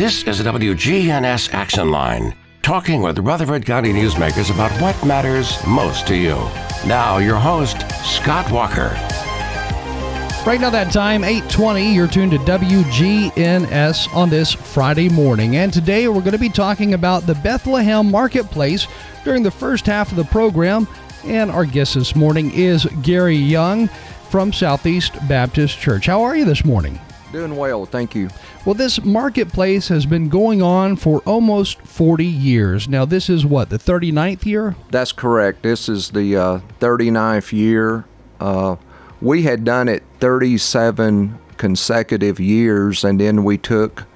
This is the WGNS Action Line, talking with Rutherford County newsmakers about what matters most to you. Now, your host, Scott Walker. Right now, that time, 820, you're tuned to WGNS on this Friday morning. And today we're going to be talking about the Bethlehem Marketplace during the first half of the program. And our guest this morning is Gary Young from Southeast Baptist Church. How are you this morning? Doing well, thank you. Well, this marketplace has been going on for almost 40 years. Now, this is what, the 39th year? That's correct. This is the uh, 39th year. Uh, we had done it 37 consecutive years, and then we took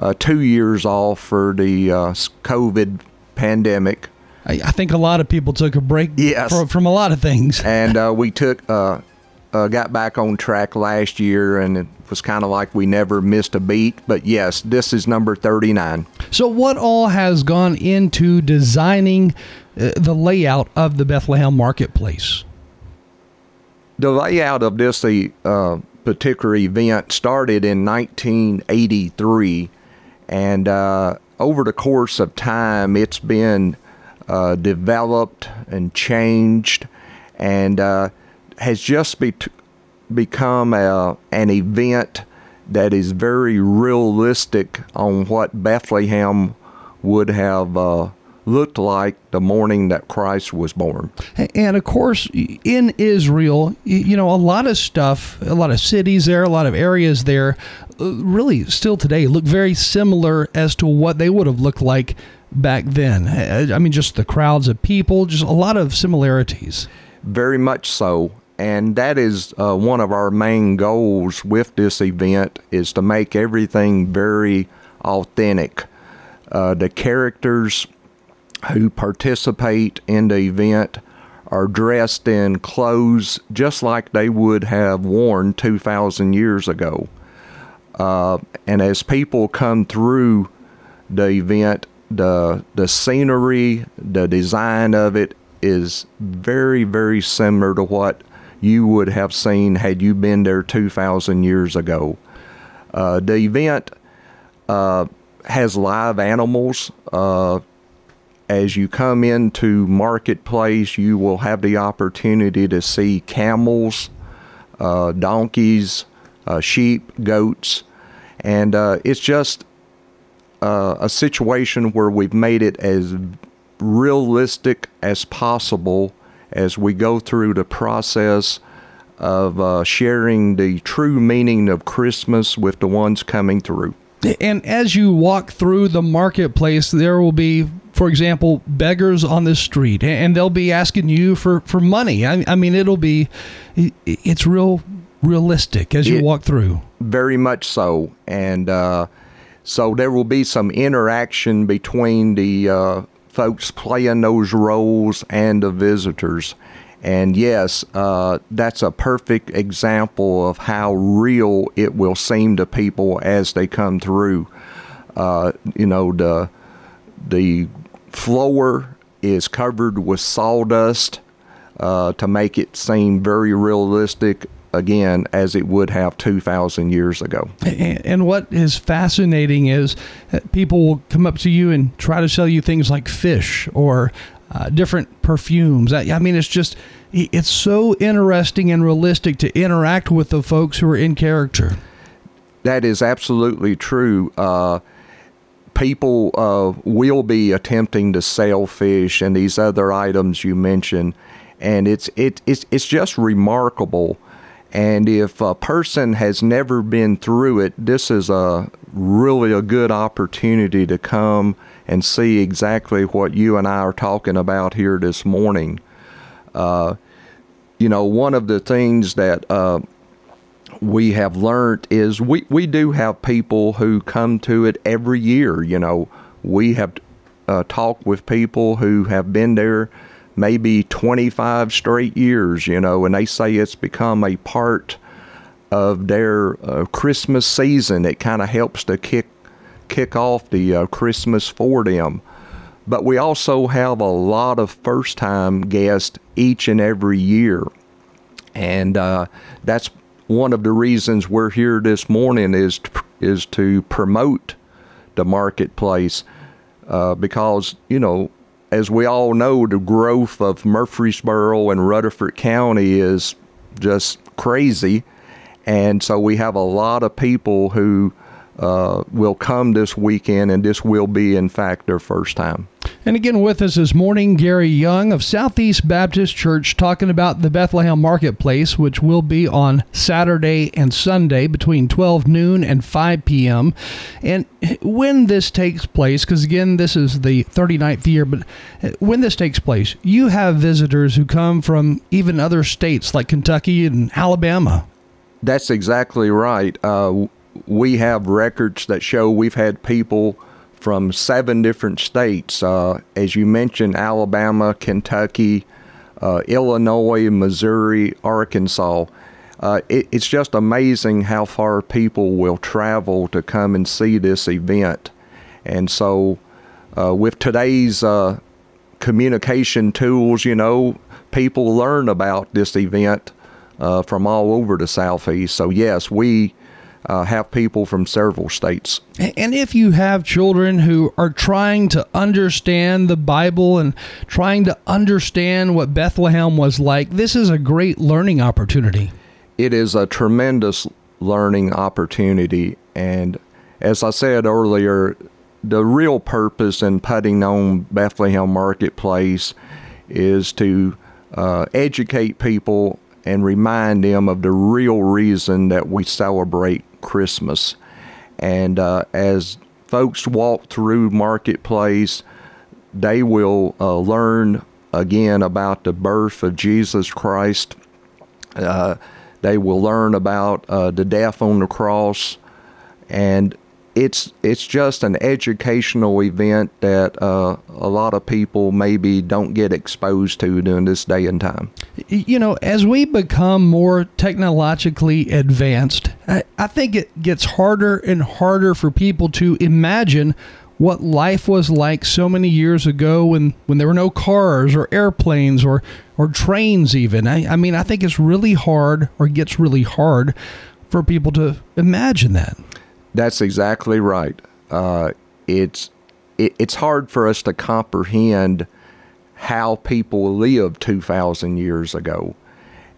uh, two years off for the uh, COVID pandemic. I, think a lot of people took a break yes. from, from a lot of things. and uh, we took, uh, uh, got back on track last year, and it was kind of like we never missed a beat. But yes, this is number 39. So, what all has gone into designing the layout of the Bethlehem Marketplace? the layout of this uh, particular event started in 1983, and uh, over the course of time, it's been uh, developed and changed, and uh, has just be- become a, an event that is very realistic on what Bethlehem would have uh, looked like the morning that Christ was born. And of course, in Israel, you know, a lot of stuff, a lot of cities there, a lot of areas there, uh, really still today look very similar as to what they would have looked like back then. I mean, just the crowds of people, just a lot of similarities. Very much so. And that is uh, one of our main goals with this event is to make everything very authentic. Uh, the characters who participate in the event are dressed in clothes just like they would have worn 2,000 years ago. Uh, and as people come through the event, the the scenery, the design of it is very, very similar to what you would have seen had you been there 2,000 years ago. Uh, the event uh, has live animals. Uh, as you come into marketplace, you will have the opportunity to see camels, uh, donkeys, uh, sheep, goats, and uh, it's just a situation where we've made it as realistic as possible as we go through the process of uh, sharing the true meaning of Christmas with the ones coming through. And as you walk through the marketplace, there will be for example, beggars on the street, and they'll be asking you for, for money. I, I mean, it'll be, it's real realistic as you it, walk through. Very much so. And uh, so there will be some interaction between the uh, folks playing those roles and the visitors. And yes, uh, that's a perfect example of how real it will seem to people as they come through. Uh, you know, the the floor is covered with sawdust uh, to make it seem very realistic again as it would have 2,000 years ago. And what is fascinating is people will come up to you and try to sell you things like fish or uh, different perfumes. I mean, it's just, it's so interesting and realistic to interact with the folks who are in character. That is absolutely true. Uh, people uh, will be attempting to sell fish and these other items you mentioned, and it's it, it's it's just remarkable. And if a person has never been through it, this is a really a good opportunity to come and see exactly what you and I are talking about here this morning. Uh, you know, one of the things that uh, we have learned is we, we do have people who come to it every year. You know, we have uh, talked with people who have been there maybe 25 straight years, you know, and they say it's become a part of their uh, Christmas season. It kind of helps to kick kick off the uh, Christmas for them. But we also have a lot of first time guests each and every year. And uh, that's one of the reasons we're here this morning is to, is to promote the marketplace uh, because, you know, as we all know, the growth of Murfreesboro and Rutherford County is just crazy. And so we have a lot of people who uh, will come this weekend, and this will be, in fact, their first time. And again, with us this morning, Gary Young of Southeast Baptist Church talking about the Bethlehem Marketplace, which will be on Saturday and Sunday between 12 noon and 5 p.m. And when this takes place, because again, this is the 39th year, but when this takes place, you have visitors who come from even other states like Kentucky and Alabama. That's exactly right. Uh, we have records that show we've had people from seven different states. Uh, as you mentioned, Alabama, Kentucky, uh, Illinois, Missouri, Arkansas. Uh, it, it's just amazing how far people will travel to come and see this event. And so, uh, with today's uh, communication tools, you know, people learn about this event uh, from all over the Southeast. So, yes, we uh, have people from several states. And if you have children who are trying to understand the Bible and trying to understand what Bethlehem was like, this is a great learning opportunity. It is a tremendous learning opportunity. And as I said earlier, the real purpose in putting on Bethlehem Marketplace is to uh, educate people and remind them of the real reason that we celebrate Christmas. And uh, as folks walk through Marketplace, they will uh, learn again about the birth of Jesus Christ. Uh, they will learn about uh, the death on the cross, and it's it's just an educational event that uh, a lot of people maybe don't get exposed to during this day and time. You know, as we become more technologically advanced, I, I think it gets harder and harder for people to imagine what life was like so many years ago when, when there were no cars or airplanes or, or trains even. I, I mean, I think it's really hard or gets really hard for people to imagine that. That's exactly right. Uh, it's it, it's hard for us to comprehend how people lived 2,000 years ago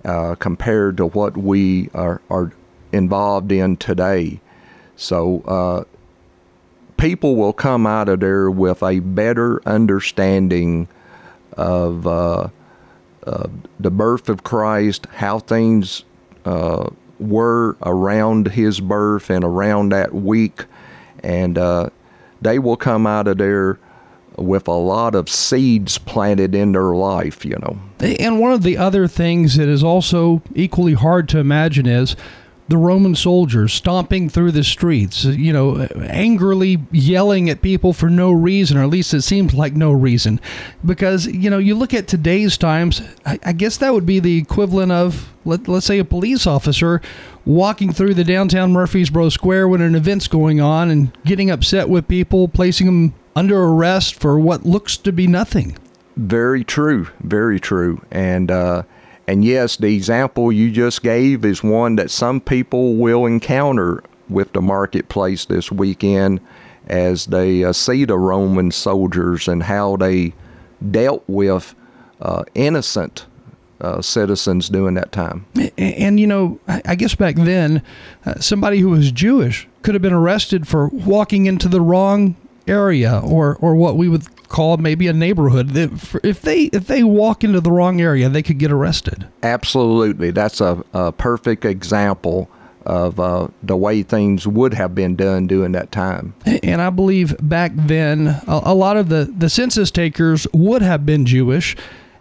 uh, compared to what we are, are involved in today. So uh, people will come out of there with a better understanding of uh, the birth of Christ, how things uh, were around his birth and around that week, and uh, they will come out of there with a lot of seeds planted in their life, you know. And one of the other things that is also equally hard to imagine is the Roman soldiers stomping through the streets, you know, angrily yelling at people for no reason, or at least it seems like no reason. Because, you know, you look at today's times, I, I guess that would be the equivalent of, let, let's say, a police officer walking through the downtown Murfreesboro Square when an event's going on and getting upset with people, placing them under arrest for what looks to be nothing. Very true. Very true. And, uh, and yes, the example you just gave is one that some people will encounter with the marketplace this weekend as they uh, see the Roman soldiers and how they dealt with uh, innocent uh, citizens during that time. And, and you know, I guess back then, uh, somebody who was Jewish could have been arrested for walking into the wrong area or, or what we would called maybe a neighborhood. If they if they walk into the wrong area, they could get arrested. Absolutely, that's a, a perfect example of uh, the way things would have been done during that time. And I believe back then, a, a lot of the the census takers would have been Jewish.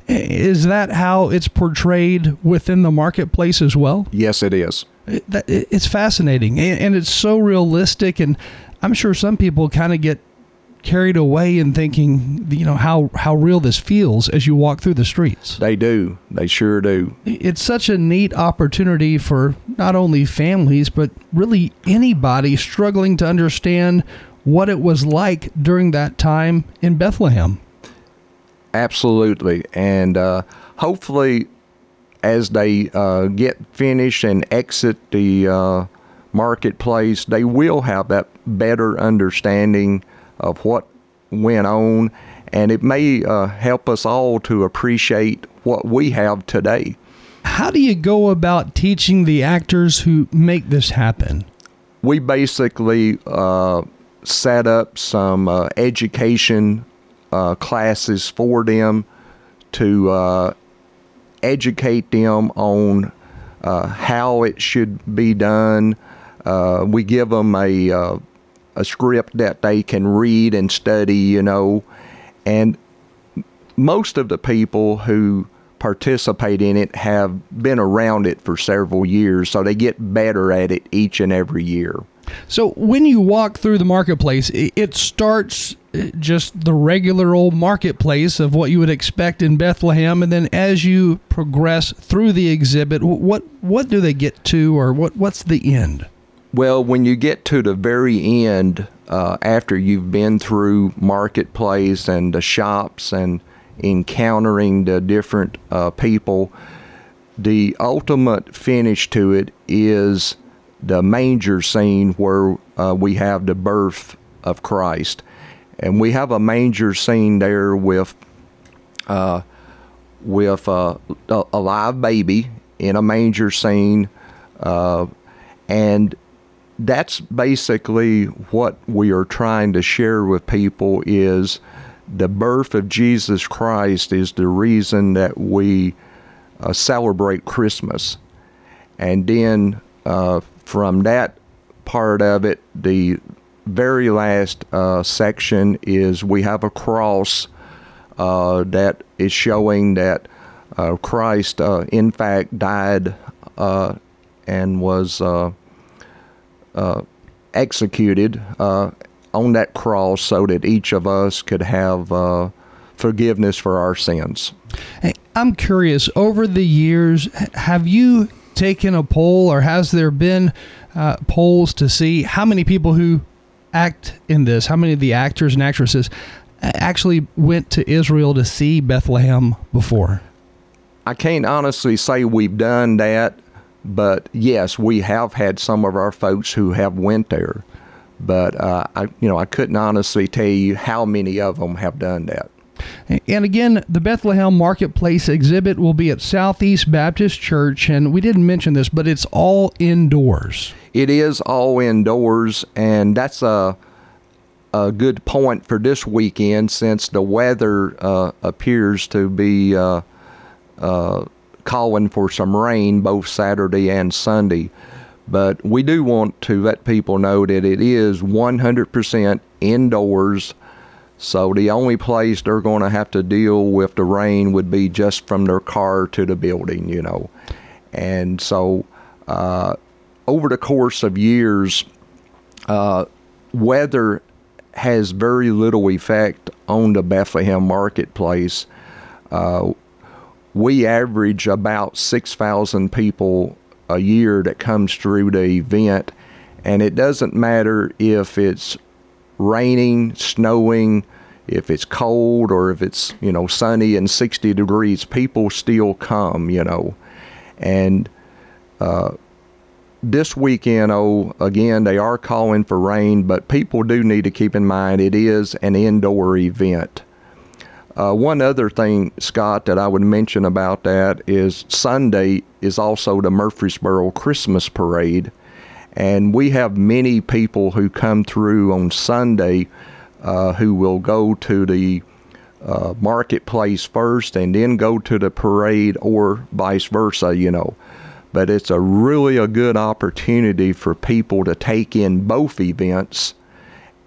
Is that how it's portrayed within the marketplace as well? Yes, it is. It's fascinating and it's so realistic, and I'm sure some people kind of get carried away in thinking, you know, how, how real this feels as you walk through the streets. They do. They sure do. It's such a neat opportunity for not only families, but really anybody struggling to understand what it was like during that time in Bethlehem. Absolutely. And uh, hopefully, as they uh, get finished and exit the uh, marketplace, they will have that better understanding of what went on, and it may uh, help us all to appreciate what we have today. How do you go about teaching the actors who make this happen? We basically uh, set up some uh, education uh, classes for them to uh, educate them on uh, how it should be done. Uh, we give them a uh, a script that they can read and study, you know, and most of the people who participate in it have been around it for several years, so they get better at it each and every year. So when you walk through the marketplace, it starts uh, just the regular old marketplace of what you would expect in Bethlehem, and then as you progress through the exhibit, what what do they get to, or what what's the end? Well, when you get to the very end, uh, after you've been through marketplace and the shops and encountering the different uh, people, the ultimate finish to it is the manger scene where uh, we have the birth of Christ. And we have a manger scene there with uh, with uh, a live baby in a manger scene, uh, and that's basically what we are trying to share with people is the birth of Jesus Christ is the reason that we uh, celebrate Christmas. And then uh, from that part of it, the very last uh, section is we have a cross uh, that is showing that uh, Christ, uh, in fact, died and was executed on that cross so that each of us could have uh, forgiveness for our sins. Hey, I'm curious, over the years, have you taken a poll or has there been uh, polls to see how many people who act in this, how many of the actors and actresses actually went to Israel to see Bethlehem before? I can't honestly say we've done that, but yes, we have had some of our folks who have went there but uh, I, you know, I couldn't honestly tell you how many of them have done that. And again, the Bethlehem Marketplace exhibit will be at Southeast Baptist Church, and we didn't mention this, but it's all indoors. It is all indoors, and that's a a good point for this weekend since the weather uh, appears to be uh, uh calling for some rain both Saturday and Sunday. But we do want to let people know that it is 100% indoors. So the only place they're going to have to deal with the rain would be just from their car to the building, you know. And so uh, over the course of years, uh, weather has very little effect on the Bethlehem marketplace. Uh, we average about 6,000 people a year that comes through the event. And it doesn't matter if it's raining, snowing, if it's cold, or if it's, you know, sunny and 60 degrees, people still come, you know. And uh, this weekend, oh, again, they are calling for rain, but people do need to keep in mind it is an indoor event. Uh, one other thing, Scott, that I would mention about that is Sunday is also the Murfreesboro Christmas Parade. And we have many people who come through on Sunday uh, who will go to the uh, marketplace first and then go to the parade or vice versa, you know. But it's a really a good opportunity for people to take in both events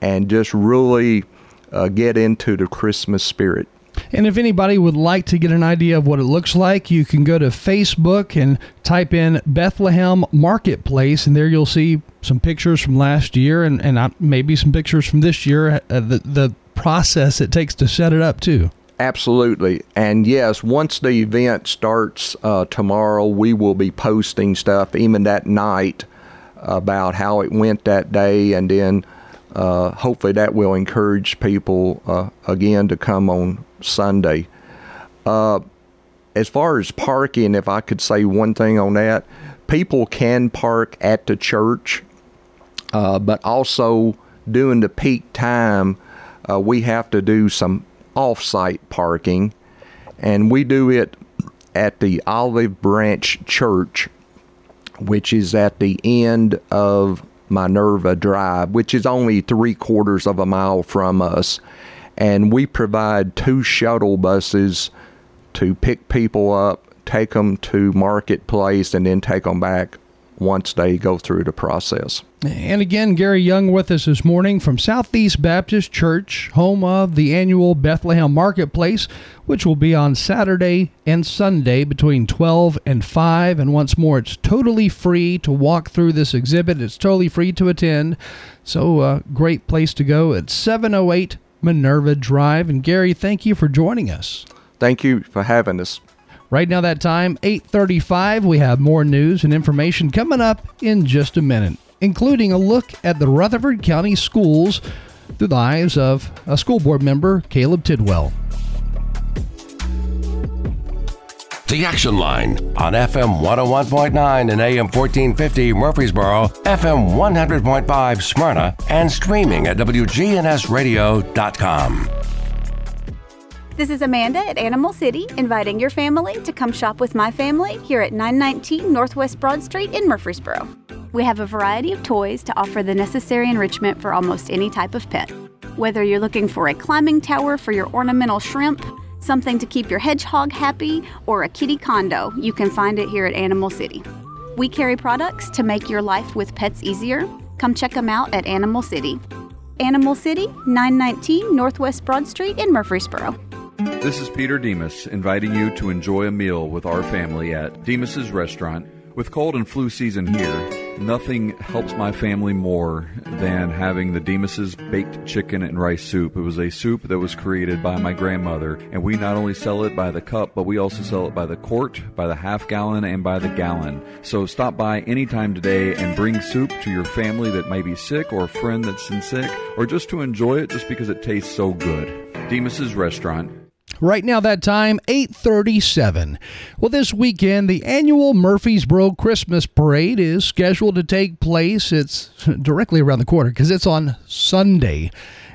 and just really uh, get into the Christmas spirit. And if anybody would like to get an idea of what it looks like, you can go to Facebook and type in Bethlehem Marketplace, and there you'll see some pictures from last year and, and maybe some pictures from this year, uh, the, the process it takes to set it up, too. Absolutely. And yes, once the event starts uh, tomorrow, we will be posting stuff even that night about how it went that day and then uh, hopefully that will encourage people uh, again to come on Sunday. Uh, as far as parking, if I could say one thing on that, people can park at the church uh, but also during the peak time, uh, we have to do some off-site parking, and we do it at the Olive Branch Church, which is at the end of Minerva Drive, which is only three quarters of a mile from us. And we provide two shuttle buses to pick people up, take them to Marketplace, and then take them back once they go through the process. And again, Gary Young with us this morning from Southeast Baptist Church, home of the annual Bethlehem Marketplace, which will be on Saturday and Sunday between 12 and 5. And once more, it's totally free to walk through this exhibit, it's totally free to attend. So, uh, great place to go at 708 Minerva Drive. And Gary, thank you for joining us. Thank you for having us. Right now that time 8:35 we have more news and information coming up in just a minute, including a look at the Rutherford County schools through the eyes of a school board member, Caleb Tidwell. The Action Line on FM 101.9 and AM 1450 Murfreesboro, FM 100.5 Smyrna, and streaming at WGNSradio.com. This is Amanda at Animal City, inviting your family to come shop with my family here at 919 Northwest Broad Street in Murfreesboro. We have a variety of toys to offer the necessary enrichment for almost any type of pet. Whether you're looking for a climbing tower for your ornamental shrimp, something to keep your hedgehog happy, or a kitty condo, you can find it here at Animal City. We carry products to make your life with pets easier. Come check them out at Animal City. Animal City, 919 Northwest Broad Street in Murfreesboro. This is Peter Demos inviting you to enjoy a meal with our family at Demos's Restaurant. With cold and flu season here, nothing helps my family more than having the Demos's baked chicken and rice soup. It was a soup that was created by my grandmother, and we not only sell it by the cup, but we also sell it by the quart, by the half gallon, and by the gallon. So stop by anytime today and bring soup to your family that may be sick or a friend that's sick, or just to enjoy it just because it tastes so good. Demos's Restaurant, Right now, that time, 837. Well, this weekend, the annual Murfreesboro Christmas Parade is scheduled to take place. It's directly around the corner because it's on Sunday.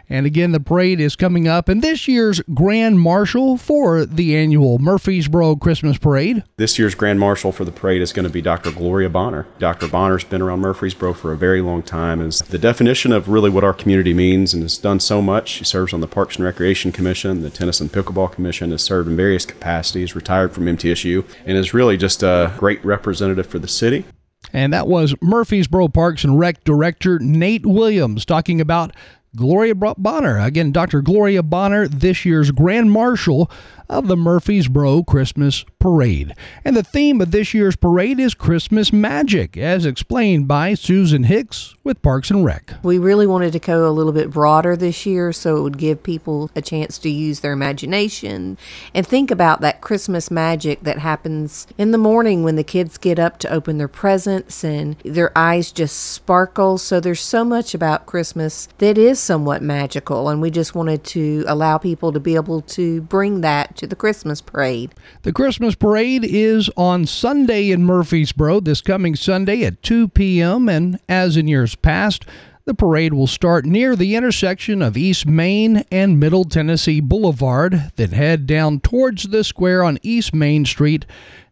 And again, the parade is coming up, and this year's Grand Marshal for the annual Murfreesboro Christmas Parade. This year's Grand Marshal for the parade is going to be Dr. Gloria Bonner. Dr. Bonner's been around Murfreesboro for a very long time, is the definition of really what our community means, and has done so much. She serves on the Parks and Recreation Commission, the Tennis and Pickleball Commission, has served in various capacities, retired from MTSU, and is really just a great representative for the city. And that was Murfreesboro Parks and Rec Director Nate Williams talking about Gloria Bonner. Again, Dr. Gloria Bonner, this year's Grand Marshal of the Murfreesboro Christmas Parade. And the theme of this year's parade is Christmas magic, as explained by Susan Hicks with Parks and Rec. We really wanted to go a little bit broader this year so it would give people a chance to use their imagination and think about that Christmas magic that happens in the morning when the kids get up to open their presents and their eyes just sparkle. So there's so much about Christmas that is somewhat magical, and we just wanted to allow people to be able to bring that to the Christmas parade. The Christmas parade is on Sunday in Murfreesboro, this coming Sunday at 2 p.m. And as in years past, the parade will start near the intersection of East Main and Middle Tennessee Boulevard, then head down towards the square on East Main Street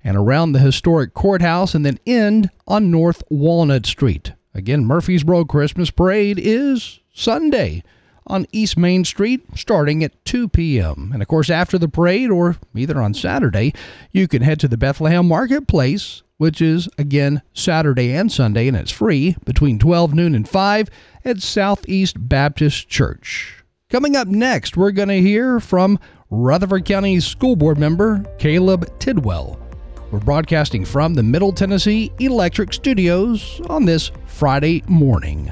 and around the historic courthouse, and then end on North Walnut Street. Again, Murfreesboro Christmas Parade is Sunday on East Main Street starting at 2 p.m. And of course, after the parade or either on Saturday, you can head to the Bethlehem Marketplace, which is again Saturday and Sunday, and it's free between 12 noon and 5 at Southeast Baptist Church. Coming up next, we're going to hear from Rutherford County School Board member Caleb Tidwell. We're broadcasting from the Middle Tennessee Electric Studios on this Friday morning.